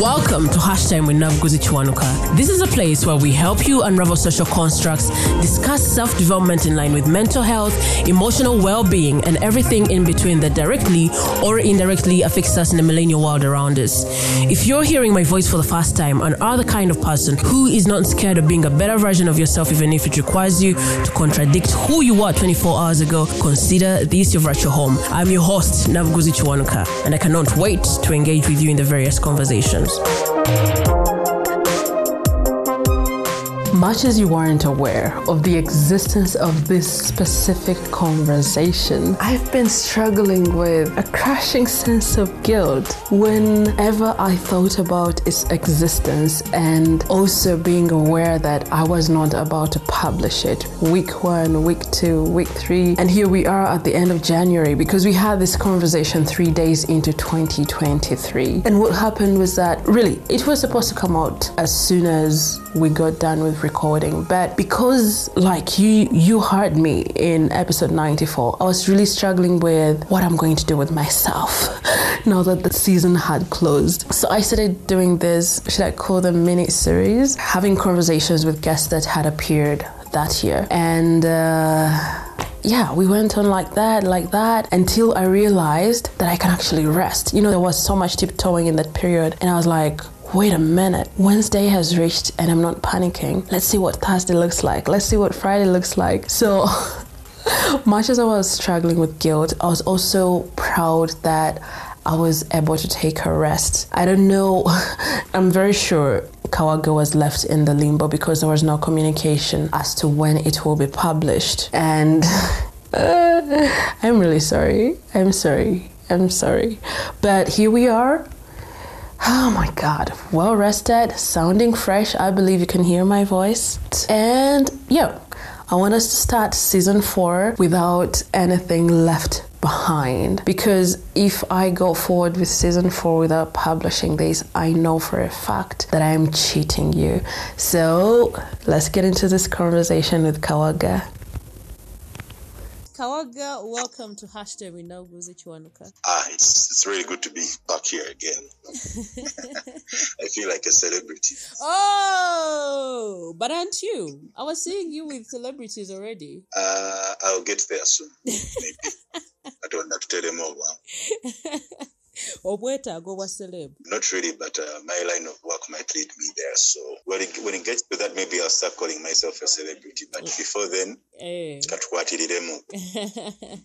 Welcome to Hashtag with Navguzi Chwanuka. This is a place where we help you unravel social constructs, discuss self development in line with mental health, emotional well being, and everything in between that directly or indirectly affects us in the millennial world around us. If you're hearing my voice for the first time and are the kind of person who is not scared of being a better version of yourself, even if it requires you to contradict who you were 24 hours ago, consider this your virtual home. I'm your host, Navguzi Chwanuka, and I cannot wait to engage with you in the various conversations news. Much as you aren't aware of the existence of this specific conversation, I've been struggling with a crushing sense of guilt whenever I thought about its existence and also being aware that I was not about to publish it. Week one, week two, week three, and here we are at the end of January because we had this conversation three days into 2023. And what happened was that really it was supposed to come out as soon as we got done with recording but because like you you heard me in episode 94 i was really struggling with what i'm going to do with myself now that the season had closed. So i started doing this should i call them mini series having conversations with guests that had appeared that year. And uh, yeah, we went on like that, like that, until I realized that I can actually rest. You know, there was so much tiptoeing in that period, and I was like, wait a minute, Wednesday has reached and I'm not panicking. Let's see what Thursday looks like. Let's see what Friday looks like. So, much as I was struggling with guilt, I was also proud that I was able to take a rest. I don't know, I'm very sure Kawaga was left in the limbo because there was no communication as to when it will be published. And uh, I'm really sorry. I'm sorry. I'm sorry. But here we are. Oh my God, well rested, sounding fresh. I believe you can hear my voice. And yeah, I want us to start season four without anything left behind because if I go forward with season four without publishing this, I know for a fact that I am cheating you. So let's get into this conversation with Kawaga. Kawaga, welcome to Hashtag We Know Guzi Chwanuka. Ah, it's, it's really good to be back here again. I feel like a celebrity. Oh, but aren't you? I was seeing you with celebrities already. Uh, I'll get there soon. Maybe. I don't have to tell them all. obwetaaga obwa celeb. Not really but uh, my line of work might lead me there. So when it, when it gets to that maybe i'll start calling myself a celebrity. But before then eh.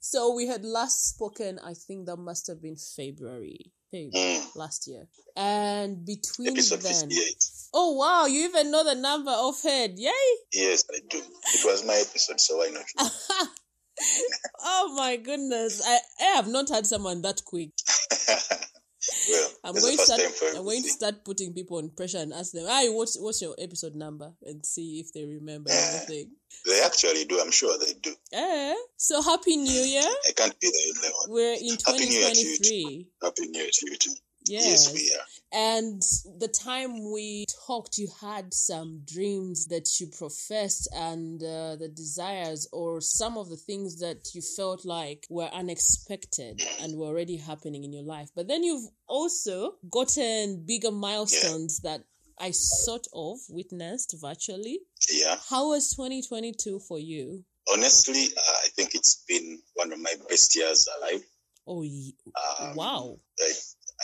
so we had last spoken i think that must have been february Mm. last year. And between episode then 58 oh wow you even know the number of head yay. Yes i do. It was my episode so why not oh my goodness I, I have not had someone that quick well I'm going, to start, I'm going to start putting people on pressure and ask them, "Hey, what's what's your episode number?" and see if they remember Yeah. everything. they actually do i'm sure they do Eh? So happy New Year! i can't be the only one We're in Happy New Year to you 2023. happy new year to you too Yes. yes we are And the time we talked, you had some dreams that you professed and uh, the desires, or some of the things that you felt like were unexpected and were already happening in your life. But then you've also gotten bigger milestones that I sort of witnessed virtually. yeah How was 2022 for you? honestly uh, i think it's been one of my best years alive Oh, um, wow. I,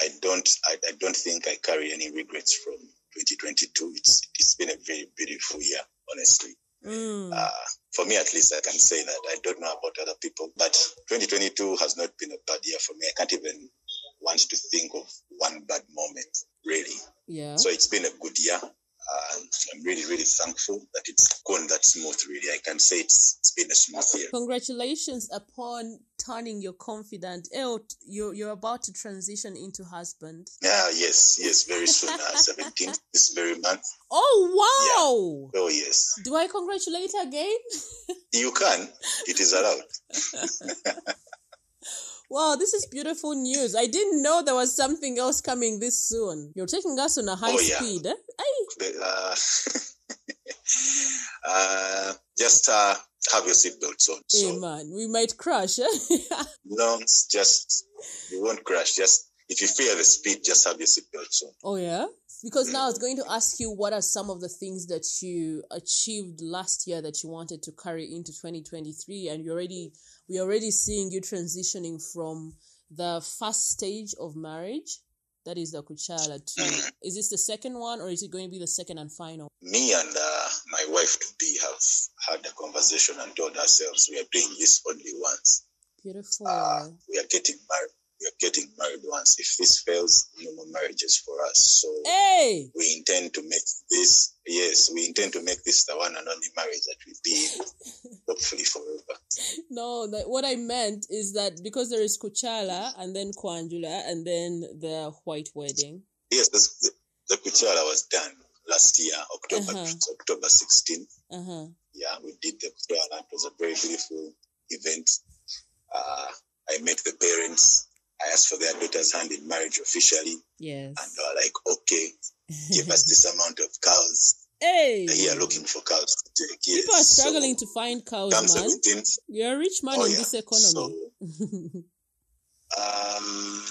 I don't I, I don't think I carry any regrets from 2022. It's it's been a very beautiful year, honestly. Mm. Uh, for me, at least, I can say that. I don't know about other people, but 2022 has not been a bad year for me. I can't even want to think of one bad moment, really. yeah. So it's been a good year. And I'm really, really thankful that it's gone that smooth, really. I can say it's, it's been a smooth year. Congratulations upon turning your confident. Oh, you're, you're about to transition into husband. Yeah, yes, yes, very soon, uh, 17th, this very month. Oh, wow. Oh, yes. Do I congratulate again? You can. It is allowed. Wow, this is beautiful news. I didn't know there was something else coming this soon. You're taking us on a high Oh, yeah. speed. Eh? The, uh, uh, just uh, have your seatbelts on. So, man, we might crash. Eh? no, just, you won't crash. Just if you fear the speed, just have your seatbelt on. Oh yeah, because now I was going to ask you what are some of the things that you achieved last year that you wanted to carry into 2023, and you already we're already seeing you transitioning from the first stage of marriage, that is the Kukyala, to Mm. is this the second one or is it going to be the second and final? Me and uh, my wife to be have had a conversation and told ourselves we are doing this only once. Beautiful. Uh, we are getting married. We are getting married once. If this fails, no more marriages for us. So hey, we intend to make this. Yes, we intend to make this the one and only marriage that we be in, hopefully forever. No, that what I meant is that because there is Kukyala and then Kwanjula and then the white wedding. Yes, the, the Kukyala was done last year, October Uh-huh. October 16th. Uh huh. Yeah, we did the Kukyala. It was a very beautiful event. Uh, I met the parents. I asked for their daughter's hand in marriage officially, Yes. and they were like, "Okay, give us this amount of cows." Hey, They're looking for cows to take. Yes. people are struggling so, to find cows, man. 17th. You're a rich man Oh, in yeah. this economy. So, um,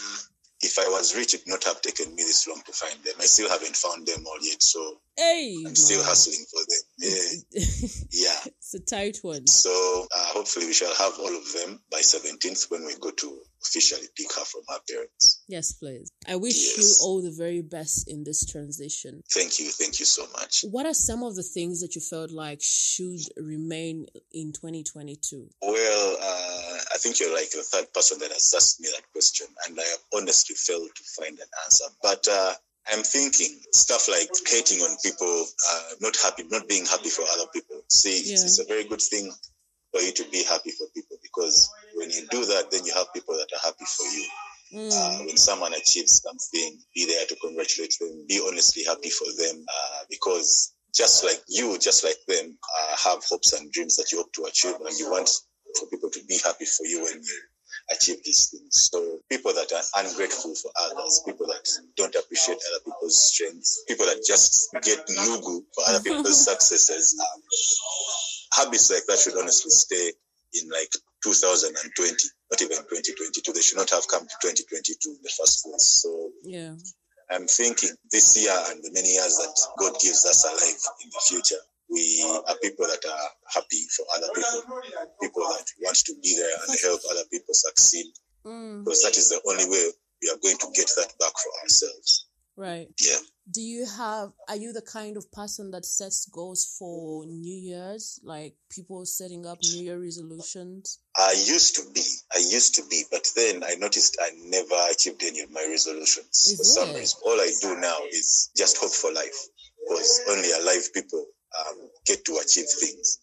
if I was rich, it would not have taken me this long to find them. I still haven't found them all yet, so hey, I'm still hustling for them. Yeah, yeah. it's a tight one. So uh, hopefully we shall have all of them by 17th when we go to officially pick her from her parents. Yes, please. I wish you all the very best in this transition. Thank you, thank you so much. What are some of the things that you felt like should remain in 2022? Well, uh, I think you're like the third person that has asked me that question, and I have honestly failed to find an answer. But uh, I'm thinking stuff like hating on people, uh, not happy, not being happy for other people. See, it's, it's a very good thing for you to be happy for people because when you do that, then you have people that are happy for you. Mm, Uh, when someone achieves something, be there to congratulate them, be honestly happy for them, uh, because just like you, just like them, uh, have hopes and dreams that you hope to achieve, and you want for people to be happy for you when you achieve these things. So people that are ungrateful for others, people that don't appreciate other people's strengths, people that just get nugu for other people's successes, um, habits like that should honestly stay in like 2020, not even 2022. They should not have come to 2022 in the first place. So yeah. I'm thinking this year and the many years that God gives us alive in the future, we are people that are happy for other people, people that want to be there and help other people succeed, Mm, because that is the only way we are going to get that back for ourselves. Right. Yeah. Do you have, are you the kind of person that sets goals for New Year's? Like people setting up New Year resolutions? I used to be, I used to be, but then I noticed I never achieved any of my resolutions. Is for some it? reason, all I do now is just hope for life, because only alive people um, get to achieve things.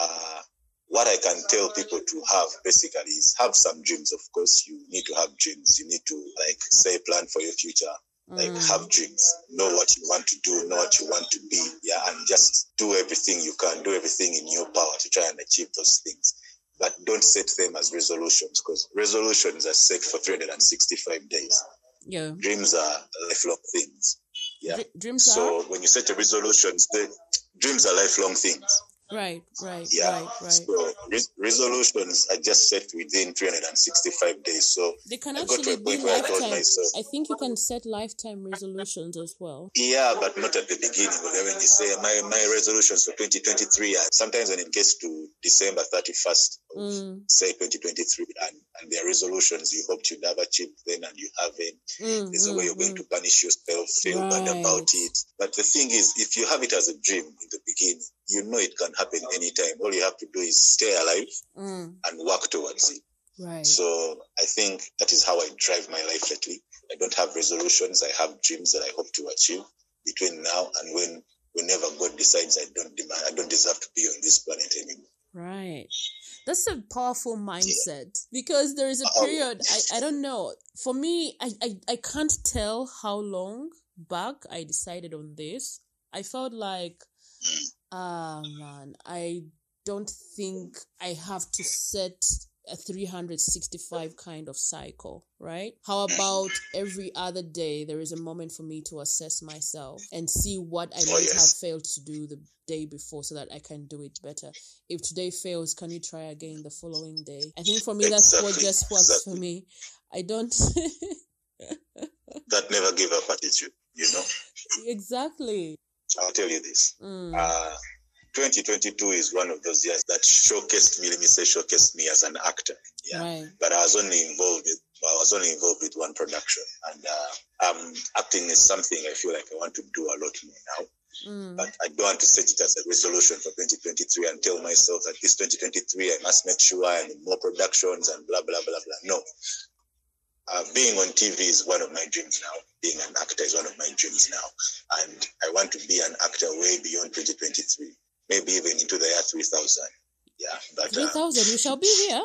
Uh, what I can tell people to have basically is have some dreams. Of course, you need to have dreams. You need to like say plan for your future. Like Mm, have dreams, know what you want to do, know what you want to be, yeah, and just do everything you can, do everything in your power to try and achieve those things. But don't set them as resolutions because resolutions are set for 365 days. yeah. Dreams are lifelong things. Yeah. Dr- dreams are? So when you set your resolutions, the dreams are lifelong things. Right, right, Yeah. right, right. So res- resolutions are just set within 365 days. So They can actually a be point where I told lifetime. myself, I think you can set lifetime resolutions as well. Yeah, but not at the beginning. When you say my, my resolutions for 2023, are sometimes when it gets to December 31st, of, Mm, say 2023, and, and there are resolutions you hoped you'd have achieved then and you haven't, mm, there's a way mm, you're going mm. to punish yourself, feel bad about it. But the thing is, if you have it as a dream in the beginning, you know it can happen anytime. All you have to do is stay alive Mm, and work towards it. right. So I think that is how I drive my life lately. I don't have resolutions. I have dreams that I hope to achieve between now and when whenever God decides I don't demand I don't deserve to be on this planet anymore. Right. That's a powerful mindset because there is a Um, period I, I don't know. For me, I, I, I can't tell how long back I decided on this. I felt like ah man, I don't think I have to set a 365 kind of cycle, right? How about every other day there is a moment for me to assess myself and see what I Oh, might have failed to do the day before so that I can do it better. If today fails, can you try again the following day? I think for me that's what just works for me. I don't That never give up attitude, you know. Exactly. I'll tell you this. Mm. Uh, 2022 is one of those years that showcased me. Let me say, showcased me as an actor. Yeah, Right. but I was only involved with. I was only involved with one production, and uh, um, acting is something I feel like I want to do a lot more now. Mm. But I don't want to set it as a resolution for 2023 and tell myself that this 2023 I must make sure in more productions and blah blah blah blah. No. Uh, being on TV is one of my dreams now. Being an actor is one of my dreams now. And I want to be an actor way beyond 2023, maybe even into the year 3000. Yeah, but 3000, uh. We shall be here.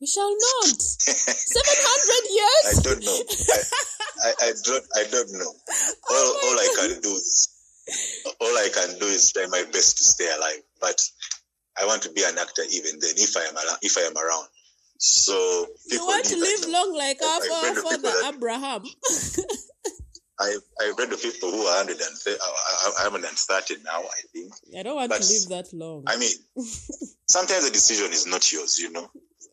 We shall not. Seven hundred years? I don't know. I, I, I don't I don't know. All, Oh all I can do is all I can do is try my best to stay alive. But I want to be an actor even then if I am if I am around. So You want to live that. long like our I- I read the people forefather that- Abraham. I I read of people who are 130, uh, 130 now. I think. I don't want But- to live that long. I mean, sometimes the decision is not yours. You know,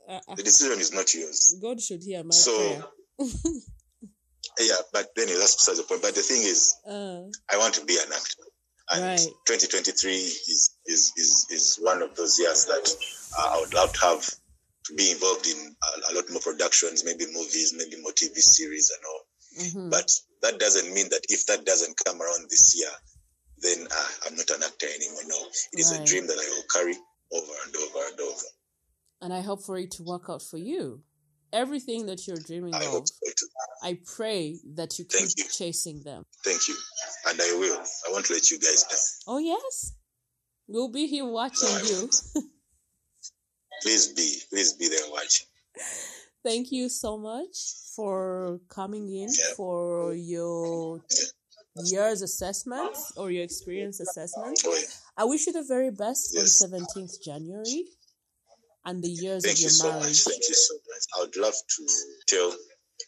uh, the decision is not yours. God should hear my So prayer. yeah, but then that's besides the point. But the thing is, Uh, I want to be an actor. And Right. 2023 is, is, is, is one of those years that uh, I would love to have to be involved in a, a lot more productions, maybe movies, maybe more TV series and all. mhm. But that doesn't mean that if that doesn't come around this year, then uh, I'm not an actor anymore. No, it is Right. a dream that I will carry over and over and over. And I hope for it to work out for you. Everything that you're dreaming I of, so. I pray that you keep Thank you. chasing them. Thank you. And I will. I won't let you guys down. Oh, yes. We'll be here watching No, you. Please be, please be there watching. Thank you so much for coming in Yeah. for your year's assessment or your experience assessment. Oh, yeah. I wish you the very best Yes. on 17th January and the years Thank of you your so much. Thank you so much. I would love to tell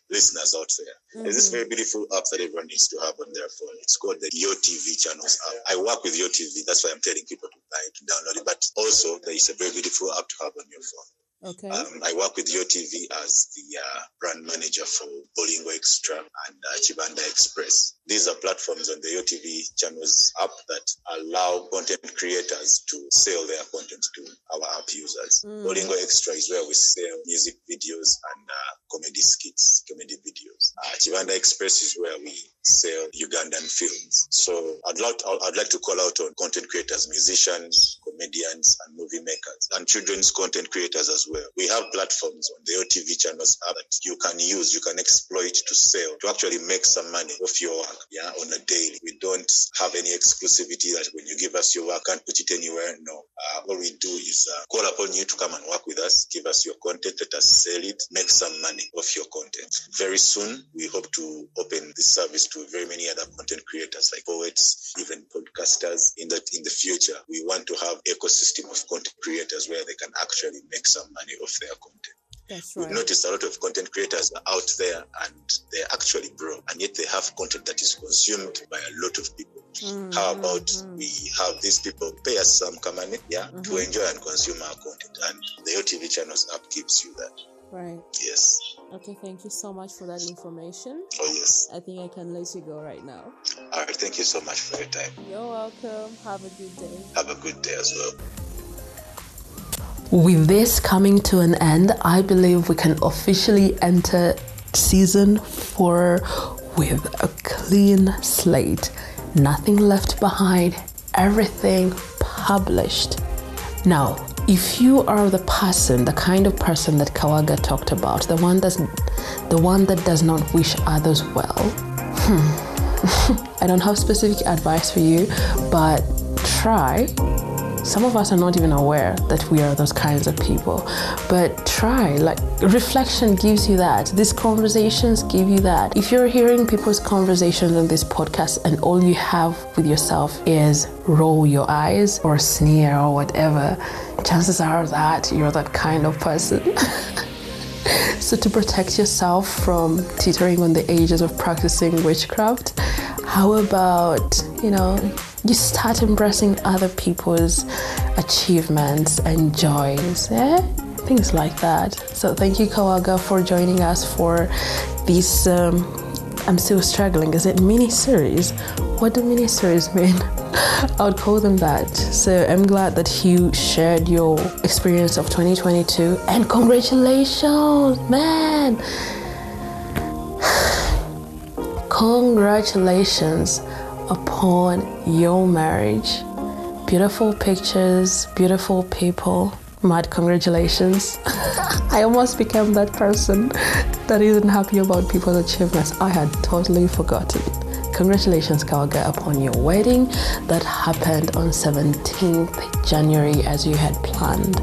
listeners out there. There's this very mm-hmm. beautiful app that everyone needs to have on their phone. It's called the Yo TV channels app. I work with Yo TV. That's why I'm telling people to buy it, to download it. But also, there is a very beautiful app to have on your phone. Okay. Um, I work with Yo TV as the uh, brand manager for Bolingo Extra and uh, Chibanda Express. These are platforms on the Yo TV channels app that allow content creators to sell their content to our app users. Mm. Bolingo Extra is where we sell music videos and uh, comedy skits, comedy videos. Uh, Chibanda Express is where we sell Ugandan films. So I'd like I'd like to call out on content creators, musicians, comedians, and movie makers, and children's content creators as well. We have platforms on the Yo TV channels that you can use, you can exploit to sell, to actually make some money off your work, yeah, on a daily. We don't have any exclusivity that when you give us your work, can't put it anywhere. No. Uh, all we do is uh, call upon you to come and work with us, give us your content, let us sell it, make some money off your content. Very soon, we hope to open this service to very many other content creators like poets, even podcasters. In that, in the future, we want to have an ecosystem of content creators where they can actually make some money off their content. That's right. We've noticed a lot of content creators are out there and they're actually broke, and yet they have content that is consumed by a lot of people. Mm, How about mm. we have these people pay us some money, yeah, to Mhm. enjoy and consume our content, and the Yo TV channels app gives you that. Right. Yes. Okay, thank you so much for that information. Oh yes. I think I can let you go right now. All right. Thank you so much for your time. You're welcome. Have a good day. Have a good day as well. With this coming to an end, I believe we can officially enter season four with a clean slate. Nothing left behind, everything published. Now, if you are the person, the kind of person that Kawaga talked about, the one that's the one that does not wish others well, hmm. I don't have specific advice for you, but try. Some of us are not even aware that we are those kinds of people, but try. Like, reflection gives you that. These conversations give you that. If you're hearing people's conversations on this podcast and all you have with yourself is roll your eyes or sneer or whatever, chances are that you're that kind of person. So, to protect yourself from teetering on the ages of practicing witchcraft, how about, you know, you start embracing other people's achievements and joys, eh? Things like that. So, thank you, Kawaga, for joining us for this um, I'm still struggling. Is it mini series? What do mini series mean? I would call them that. So I'm glad that you shared your experience of 2022 and congratulations, man! Congratulations upon your marriage. Beautiful pictures, beautiful people. Mad congratulations. I almost became that person that isn't happy about people's achievements. I had totally forgotten. Congratulations, Kawaga, upon your wedding that happened on 17th January as you had planned.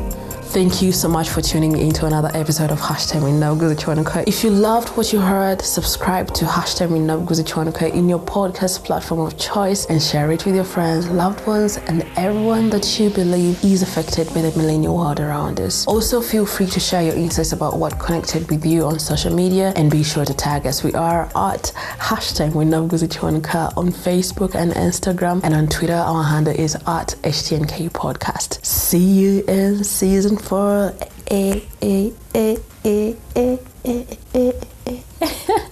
Thank you so much for tuning into another episode of Hashtag Winnaguzichwanuka. If you loved what you heard, subscribe to Hashtag Winnaguzichwanuka in your podcast platform of choice and share it with your friends, loved ones, and everyone that you believe is affected by the millennial world around us. Also, feel free to share your insights about what connected with you on social media and be sure to tag us. We are at Hashtag Winnaguzichwanuka on Facebook and Instagram, and on Twitter, our handle is at HTNK Podcast. See you in season for a a a a a a a a